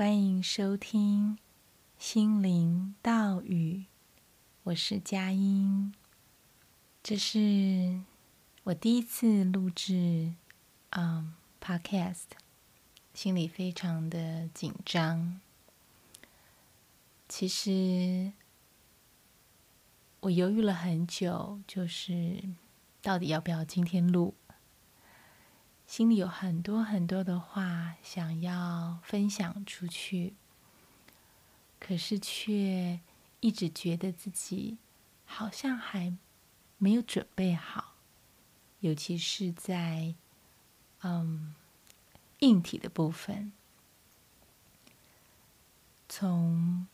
欢迎收听心灵道语，我是佳音。这是我第一次录制，嗯，Podcast，心里非常的紧张。其实我犹豫了很久，就是到底要不要今天录。心里有很多很多的话想要分享出去，可是却一直觉得自己好像还没有准备好，尤其是在嗯硬体的部分，从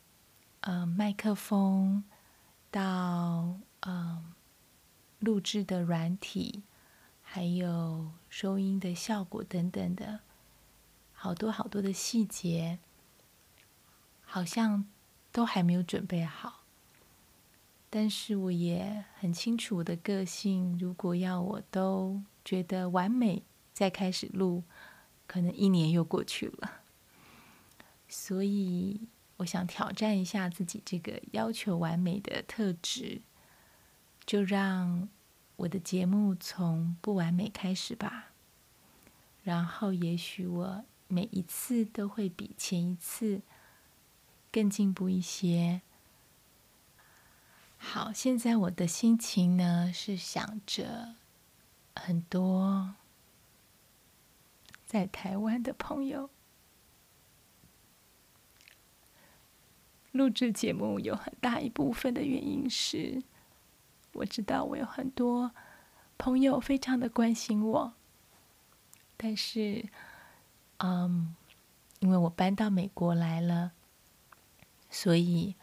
嗯麦克风到嗯录制的软体。还有收音的效果等等的，好多好多的细节，好像都还没有准备好。但是我也很清楚我的个性，如果要我都觉得完美再开始录，可能一年又过去了。所以我想挑战一下自己这个要求完美的特质，就让。我的节目从不完美开始吧，然后也许我每一次都会比前一次更进步一些。好，现在我的心情呢，是想着很多在台湾的朋友。录制节目有很大一部分的原因是。我知道我有很多朋友非常的关心我，但是，嗯，因为我搬到美国来了，所以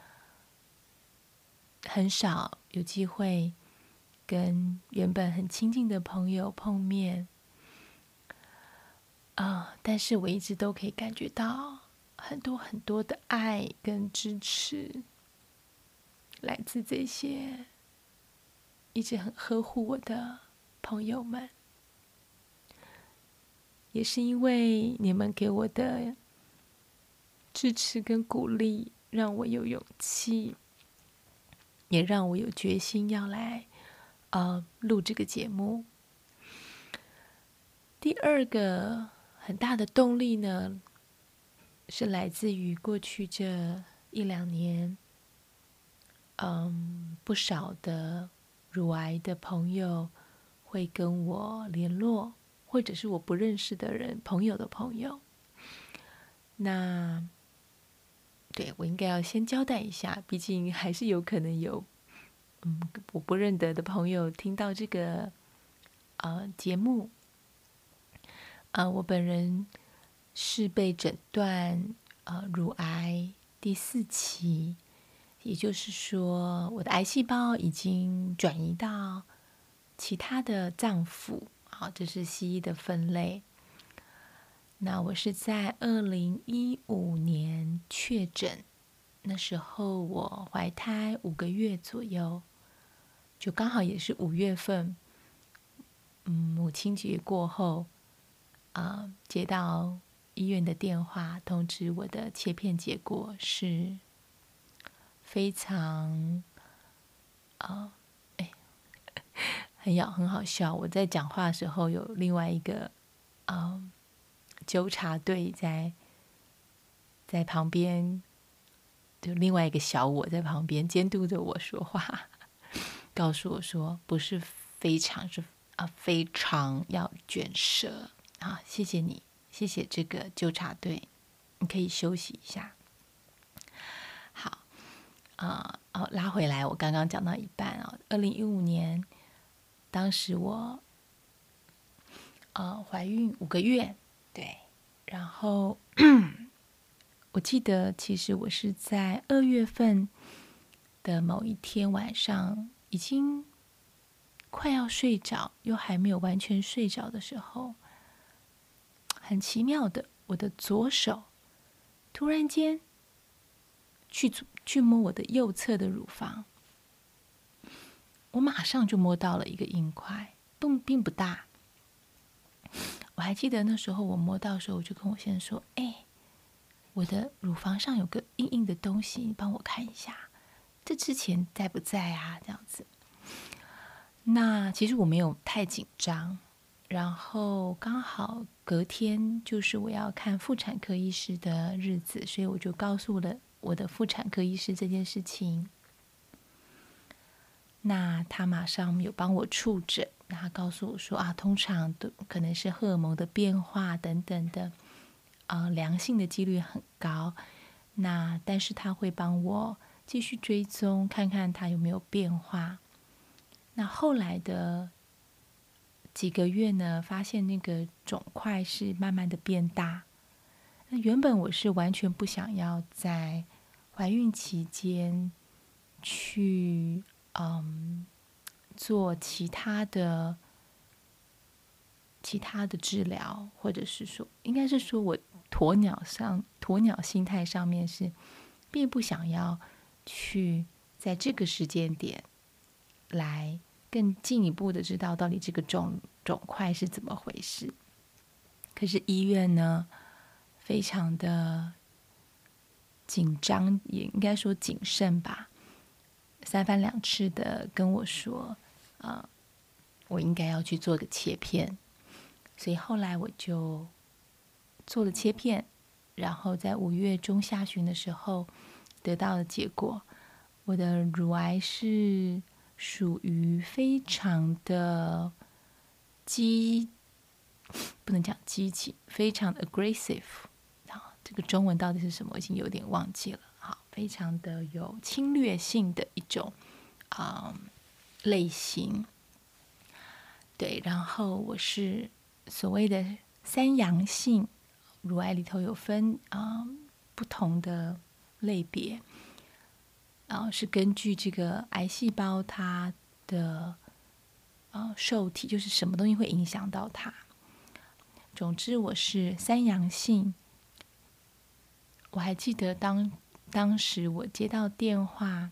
很少有机会跟原本很亲近的朋友碰面。啊，但是我一直都可以感觉到很多很多的爱跟支持，来自这些。一直很呵护我的朋友们，也是因为你们给我的支持跟鼓励，让我有勇气，也让我有决心要来呃录这个节目。第二个很大的动力呢，是来自于过去这一两年，嗯，不少的。乳癌的朋友会跟我联络，或者是我不认识的人，朋友的朋友。那对我应该要先交代一下，毕竟还是有可能有嗯我不认得的朋友听到这个呃节目。呃，我本人是被诊断呃乳癌第四期。也就是说，我的癌细胞已经转移到其他的脏腑，好，这是西医的分类。那我是在二零一五年确诊，那时候我怀胎五个月左右，就刚好也是五月份，嗯，母亲节过后，啊、呃，接到医院的电话通知我的切片结果是。非常，啊、哦，哎，很好很好笑。我在讲话的时候，有另外一个嗯纠察队在在旁边，就另外一个小我在旁边监督着我说话，告诉我说不是非常是啊非常要卷舌啊，谢谢你，谢谢这个纠察队，你可以休息一下。好啊，哦，拉回来，我刚刚讲到一半啊，二零一五年，当时我呃怀孕五个月，对，然后我记得其实我是在二月份的某一天晚上，已经快要睡着，又还没有完全睡着的时候，很奇妙的，我的左手突然间。去去摸我的右侧的乳房，我马上就摸到了一个硬块，并并不大。我还记得那时候我摸到的时候，我就跟我先生说：“哎，我的乳房上有个硬硬的东西，你帮我看一下，这之前在不在啊？”这样子。那其实我没有太紧张，然后刚好隔天就是我要看妇产科医师的日子，所以我就告诉了。我的妇产科医师这件事情，那他马上有帮我触诊，那他告诉我说啊，通常都可能是荷尔蒙的变化等等的，呃，良性的几率很高。那但是他会帮我继续追踪，看看他有没有变化。那后来的几个月呢，发现那个肿块是慢慢的变大。那原本我是完全不想要在怀孕期间去嗯做其他的其他的治疗，或者是说，应该是说我鸵鸟上鸵鸟心态上面是并不想要去在这个时间点来更进一步的知道到底这个肿肿块是怎么回事。可是医院呢，非常的紧张，也应该说谨慎吧。三番两次的跟我说，啊、我应该要去做个切片。所以后来我就做了切片，然后在五月中下旬的时候得到了结果，我的乳癌是属于非常的激，不能讲激情，非常的 aggressive。个中文到底是什么？我已经有点忘记了。好，非常的有侵略性的一种啊、嗯、类型。对，然后我是所谓的三阳性乳癌里头有分啊、嗯、不同的类别，然后是根据这个癌细胞它的啊、受体，就是什么东西会影响到它。总之，我是三阳性。我还记得当当时我接到电话，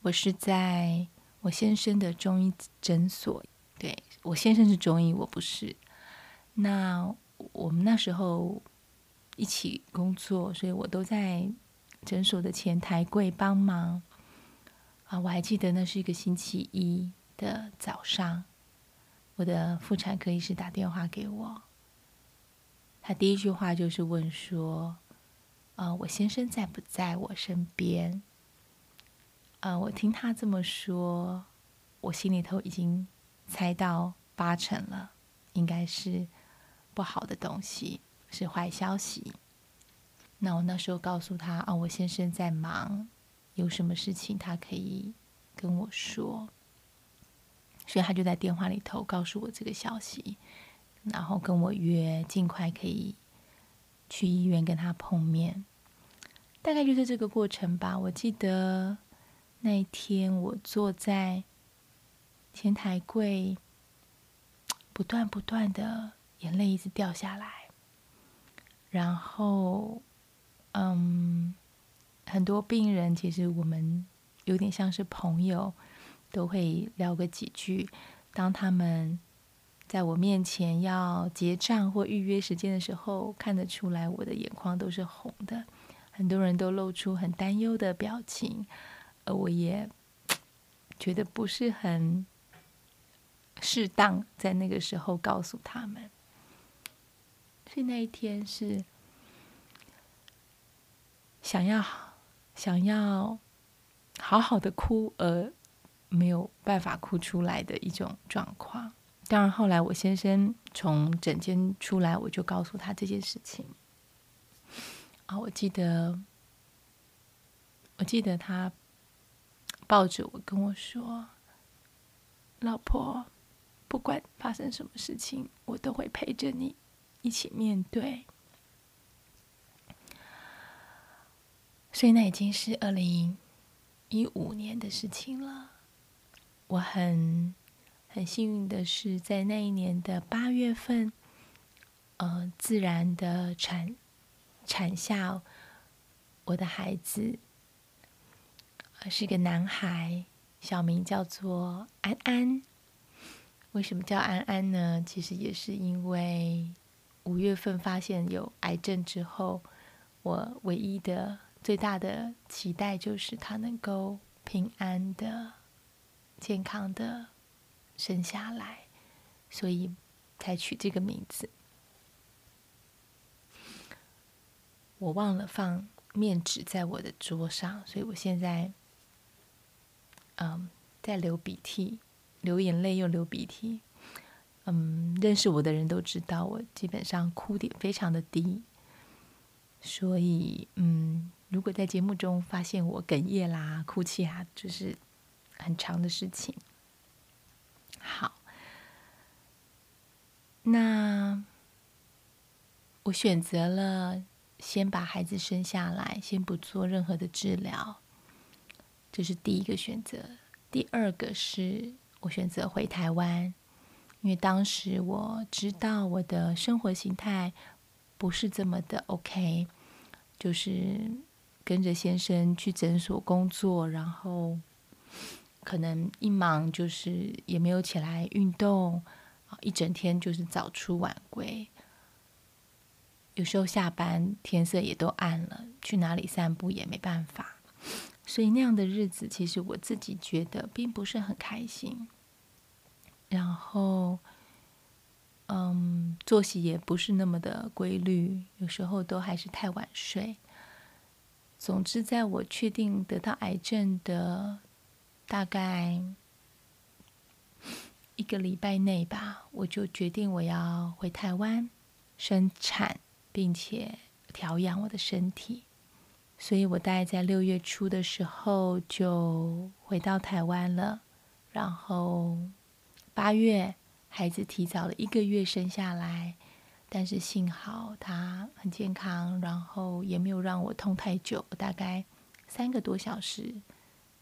我是在我先生的中医诊所。对，我先生是中医，我不是。那我们那时候一起工作，所以我都在诊所的前台柜帮忙。啊，我还记得那是一个星期一的早上，我的妇产科医师打电话给我。他第一句话就是问说：“啊、我先生在不在我身边？”啊、我听他这么说，我心里头已经猜到八成了，应该是不好的东西，是坏消息。那我那时候告诉他：“啊，我先生在忙，有什么事情他可以跟我说。”所以他就在电话里头告诉我这个消息。然后跟我约尽快可以去医院跟他碰面，大概就是这个过程吧。我记得那一天我坐在前台柜，不断不断的眼泪一直掉下来，然后嗯，很多病人其实我们有点像是朋友，都会聊个几句，当他们。在我面前要结账或预约时间的时候，看得出来我的眼眶都是红的，很多人都露出很担忧的表情，而我也觉得不是很适当在那个时候告诉他们。所以那一天是想要想要好好的哭，而没有办法哭出来的一种状况。当然，后来我先生从诊间出来，我就告诉他这件事情。啊，我记得，我记得他抱着我跟我说：“老婆，不管发生什么事情，我都会陪着你一起面对。”所以那已经是二零一五年的事情了。我很很幸运的是，在那一年的八月份，呃，自然的产。产下我的孩子，是个男孩，小名叫做安安。为什么叫安安呢？其实也是因为五月份发现有癌症之后，我唯一的最大的期待就是他能够平安的、健康的生下来，所以才取这个名字。我忘了放面纸在我的桌上，所以我现在，嗯，在流鼻涕，流眼泪又流鼻涕。嗯，认识我的人都知道，我基本上哭点非常的低，所以，嗯，如果在节目中发现我哽咽啦、哭泣啊，就是很长的事情。好，那我选择了。先把孩子生下来，先不做任何的治疗，这是第一个选择。第二个是我选择回台湾，因为当时我知道我的生活形态不是这么的 OK，就是跟着先生去诊所工作，然后可能一忙就是也没有起来运动，一整天就是早出晚归。有时候下班天色也都暗了，去哪里散步也没办法，所以那样的日子其实我自己觉得并不是很开心。然后，嗯，作息也不是那么的规律，有时候都还是太晚睡。总之，在我确定得到癌症的大概一个礼拜内吧，我就决定我要回台湾生产。并且调养我的身体，所以我大概在六月初的时候就回到台湾了。然后八月孩子提早了一个月生下来，但是幸好他很健康，然后也没有让我痛太久，大概三个多小时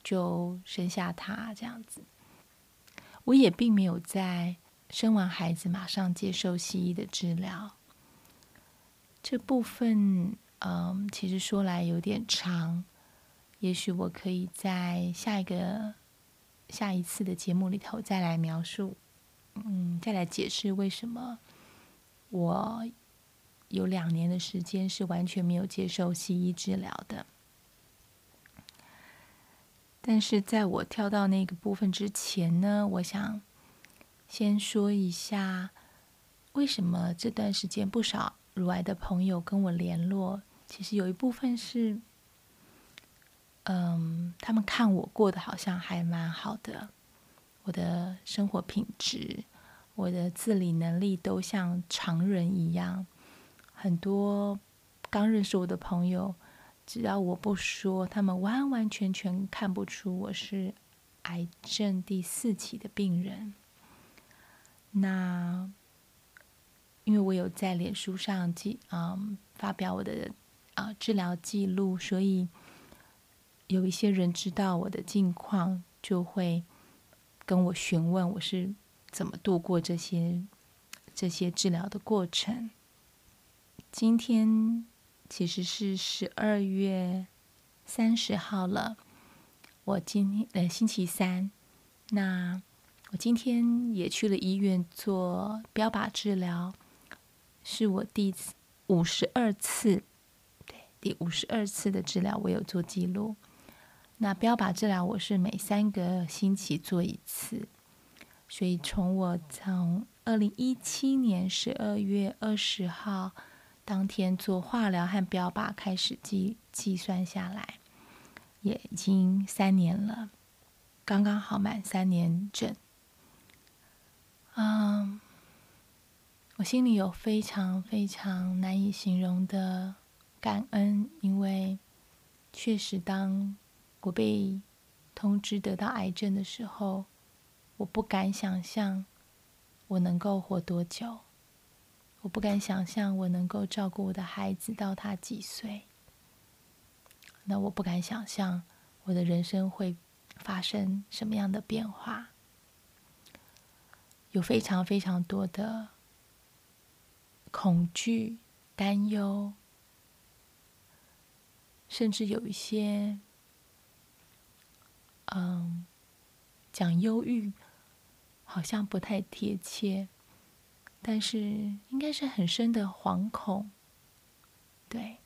就生下他这样子。我也并没有在生完孩子马上接受西医的治疗。这部分，嗯，其实说来有点长，也许我可以在下一个、下一次的节目里头再来描述，嗯，再来解释为什么我有两年的时间是完全没有接受西医治疗的。但是在我跳到那个部分之前呢，我想先说一下为什么这段时间不少。乳癌的朋友跟我联络，其实有一部分是，嗯，他们看我过得好像还蛮好的，我的生活品质，我的自理能力都像常人一样。很多刚认识我的朋友，只要我不说，他们完完全全看不出我是癌症第四期的病人。那。因为我有在脸书上记，嗯，发表我的啊、呃、治疗记录，所以有一些人知道我的近况，就会跟我询问我是怎么度过这些这些治疗的过程。今天其实是十二月三十号了，我今天呃星期三，那我今天也去了医院做标靶治疗。是我第五十二次，对，第五十二次的治疗，我有做记录。那标靶治疗我是每三个星期做一次，所以从我从二零一七年十二月二十号当天做化疗和标靶开始计计算下来，也已经三年了，刚刚好满三年整。嗯，我心里有非常非常难以形容的感恩，因为确实当我被通知得到癌症的时候，我不敢想象我能够活多久，我不敢想象我能够照顾我的孩子到他几岁。那我不敢想象我的人生会发生什么样的变化，有非常非常多的恐惧、担忧，甚至有一些，嗯，讲忧郁。好像不太贴切，但是应该是很深的惶恐。对，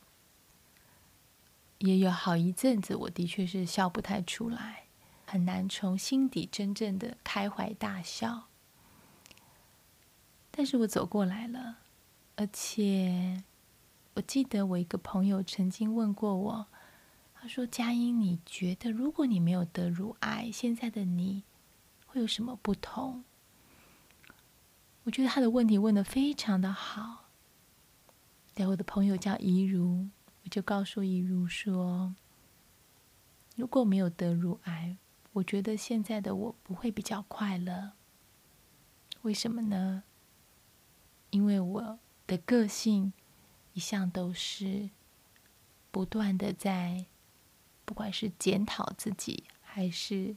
也有好一阵子，我的确是笑不太出来，很难从心底真正的开怀大笑。但是我走过来了，而且我记得我一个朋友曾经问过我，他说：“佳音，你觉得如果你没有得乳癌，现在的你？”会有什么不同？我觉得他的问题问得非常的好。对，我的朋友叫怡如，我就告诉怡如说：“如果没有得乳癌，我觉得现在的我不会比较快乐。为什么呢？因为我的个性一向都是不断的在，不管是检讨自己还是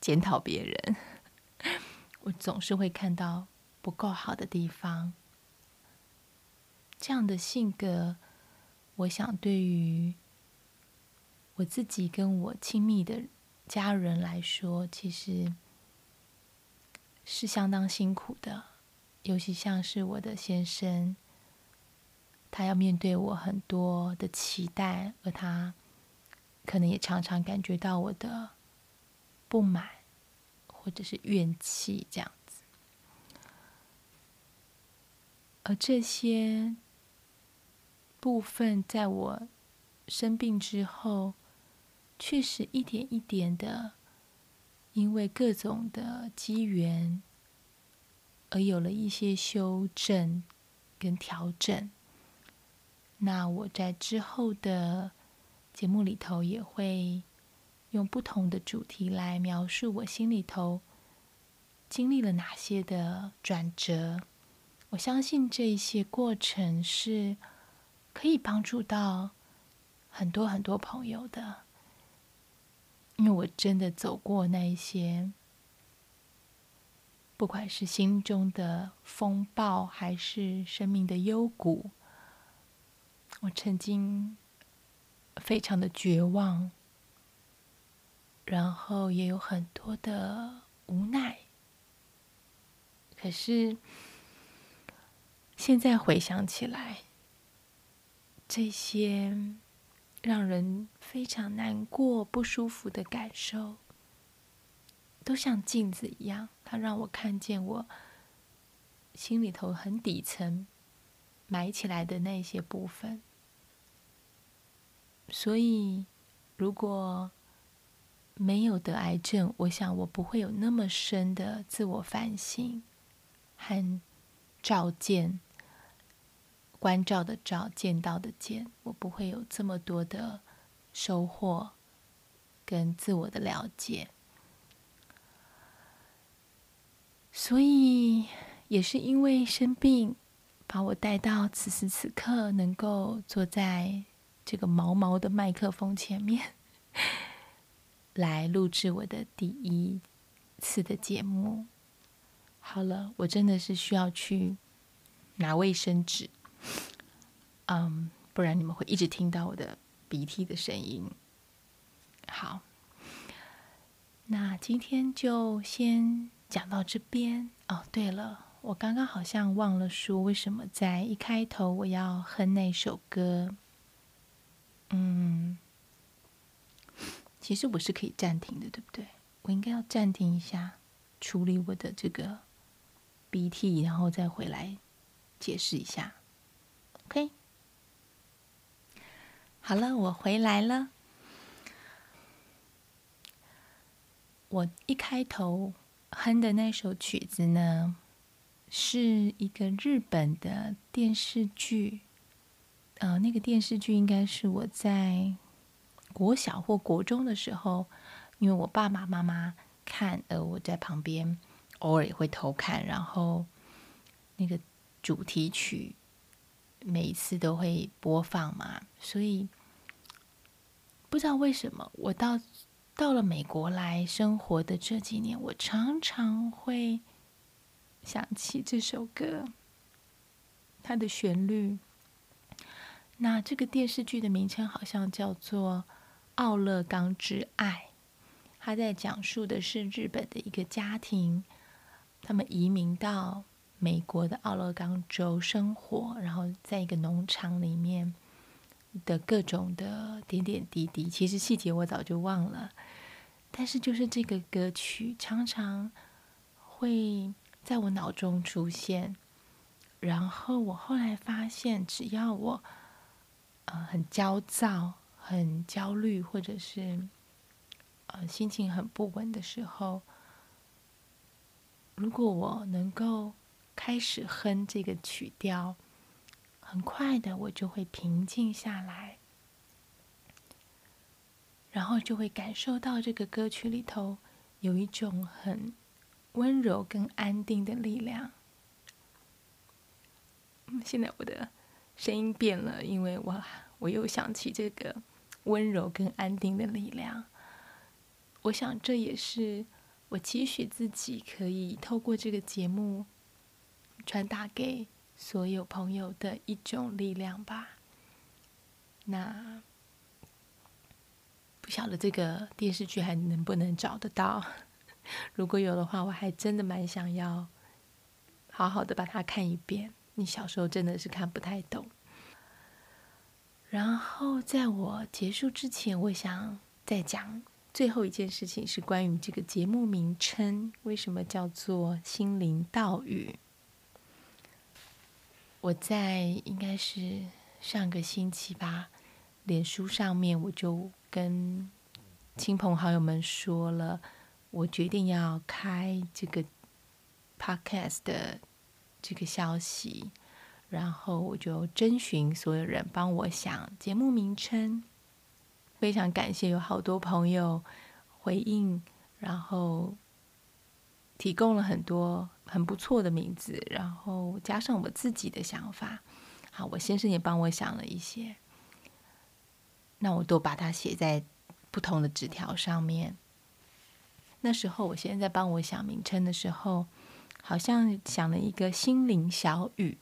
检讨别人。”我总是会看到不够好的地方。这样的性格，我想对于我自己跟我亲密的家人来说，其实是相当辛苦的。尤其像是我的先生，他要面对我很多的期待，而他可能也常常感觉到我的不满。或者是怨气这样子，而这些部分在我生病之后，确实一点一点的，因为各种的机缘，而有了一些修正跟调整。那我在之后的节目里头也会。用不同的主题来描述我心里头经历了哪些的转折。我相信这一些过程是可以帮助到很多很多朋友的，因为我真的走过那一些，不管是心中的风暴，还是生命的幽谷，我曾经非常的绝望。然后也有很多的无奈，可是现在回想起来，这些让人非常难过、不舒服的感受，都像镜子一样，它让我看见我心里头很底层埋起来的那些部分。所以，如果没有得癌症，我想我不会有那么深的自我反省和照见，关照的照，见到的见，我不会有这么多的收获跟自我的了解。所以也是因为生病，把我带到此时此刻，能够坐在这个毛毛的麦克风前面。来录制我的第一次的节目。好了，我真的是需要去拿卫生纸，嗯，不然你们会一直听到我的鼻涕的声音。好，那今天就先讲到这边。哦，对了，我刚刚好像忘了说，为什么在一开头我要哼那首歌？嗯。其实我是可以暂停的，对不对？我应该要暂停一下。处理我的这个鼻涕，然后再回来解释一下。OK，好了，我回来了。我一开头哼的那首曲子呢，是一个日本的电视剧。呃，那个电视剧应该是我在国小或国中的时候，因为我爸爸妈妈看，呃，我在旁边偶尔也会偷看，然后那个主题曲每一次都会播放嘛，所以不知道为什么，我到到了美国来生活的这几年，我常常会想起这首歌，它的旋律。那这个电视剧的名称好像叫做《奥勒冈之爱》，它在讲述的是日本的一个家庭，他们移民到美国的奥勒冈州生活，然后在一个农场里面的各种的点点滴滴，其实细节我早就忘了，但是就是这个歌曲常常会在我脑中出现，然后我后来发现，只要我。呃，很焦躁、很焦虑，或者是呃心情很不稳的时候，如果我能够开始哼这个曲调，很快的我就会平静下来，然后就会感受到这个歌曲里头有一种很温柔跟安定的力量。现在我的。声音变了，因为我我又想起这个温柔跟安定的力量。我想这也是我期许自己可以透过这个节目传达给所有朋友的一种力量吧。那不晓得这个电视剧还能不能找得到？如果有的话，我还真的蛮想要好好的把它看一遍。你小时候真的是看不太懂。然后在我结束之前，我想再讲最后一件事情，是关于这个节目名称为什么叫做“心灵道语”。我在应该是上个星期吧，脸书上面我就跟亲朋好友们说了，我决定要开这个 podcast 的。这个消息，然后我就征询所有人帮我想节目名称。非常感谢有好多朋友回应，然后提供了很多很不错的名字，然后加上我自己的想法。好，我先生也帮我想了一些，那我都把它写在不同的纸条上面。那时候，我先生在帮我想名称的时候。好像想了一个心灵小雨。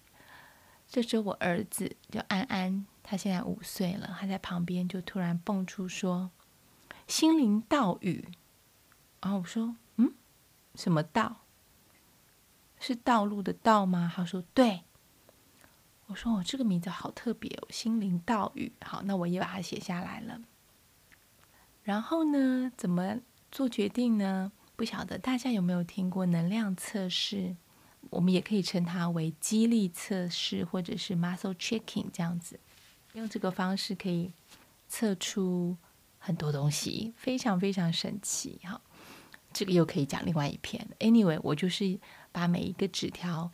这时候我儿子就安安，他现在五岁了，他在旁边就突然蹦出说：“心灵道雨。”然后我说：“，什么道？是道路的道吗？”他说：“对。”我说：“我这个名字好特别哦，心灵道语。”好，那我也把它写下来了。然后呢，怎么做决定呢？不晓得大家有没有听过能量测试？我们也可以称它为肌力测试，或者是 muscle checking 这样子。用这个方式可以测出很多东西，非常非常神奇。哈，这个又可以讲另外一篇。Anyway，我就是把每一个纸条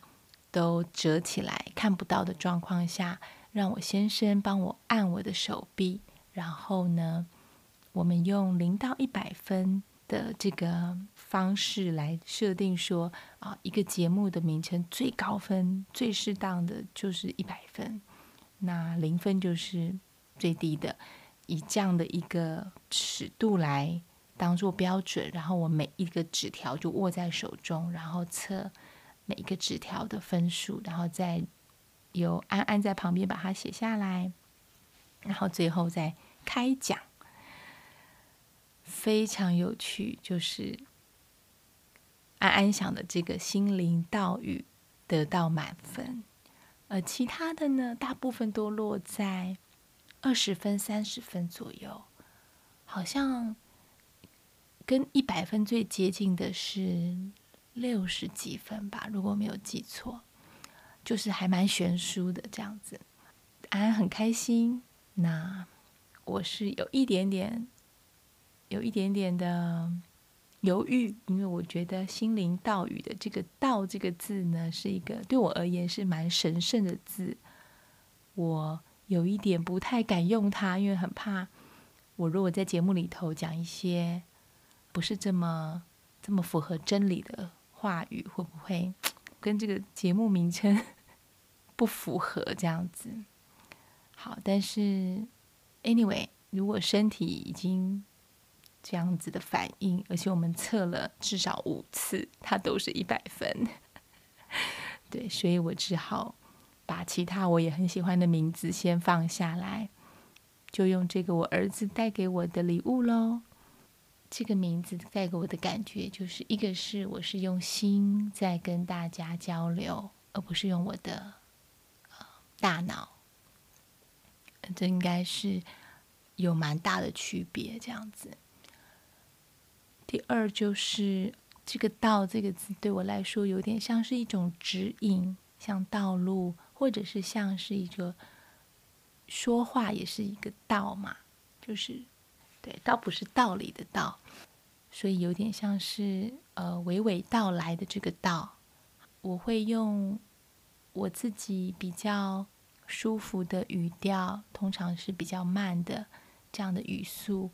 都折起来，看不到的状况下，让我先生帮我按我的手臂，然后呢，我们用零到一百分。的这个方式来设定说啊，一个节目的名称最高分最适当的就是一百分，那零分就是最低的，以这样的一个尺度来当做标准，然后我每一个纸条就握在手中，然后测每一个纸条的分数，然后再由安安在旁边把它写下来，然后最后再开奖。非常有趣，就是安安想的这个心灵道语得到满分，而其他的呢，大部分都落在二十分、三十分左右，好像跟一百分最接近的是六十几分吧，如果没有记错，就是还蛮悬殊的这样子。安安很开心，那我是有一点点，有一点点的犹豫，因为我觉得心灵道语的这个“道”这个字呢，是一个对我而言是蛮神圣的字，我有一点不太敢用它，因为很怕我如果在节目里头讲一些不是这么这么符合真理的话语，会不会 跟这个节目名称不符合这样子？好，但是 anyway，如果身体已经这样子的反应，而且我们测了至少五次，它都是一百分。对，所以我只好把其他我也很喜欢的名字先放下来，就用这个我儿子带给我的礼物喽。这个名字带给我的感觉，就是一个是我是用心在跟大家交流，而不是用我的呃大脑。这应该是有蛮大的区别，这样子。第二就是这个“道”这个字对我来说有点像是一种指引，像道路，或者是像是一个说话，也是一个道嘛，就是对，倒不是道理的道，所以有点像是呃娓娓道来的这个道。我会用我自己比较舒服的语调，通常是比较慢的这样的语速，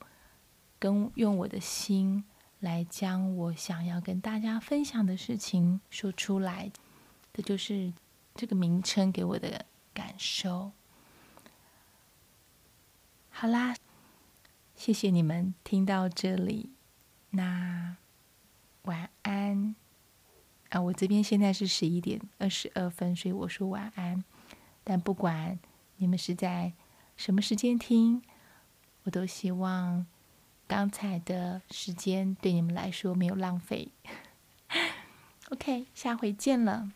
跟用我的心。来将我想要跟大家分享的事情说出来，这就是这个名称给我的感受。好啦，谢谢你们听到这里，那晚安。啊，我这边现在是十一点二十二分，所以我说晚安。但不管你们是在什么时间听，我都希望。刚才的时间对你们来说没有浪费。OK，下回见了。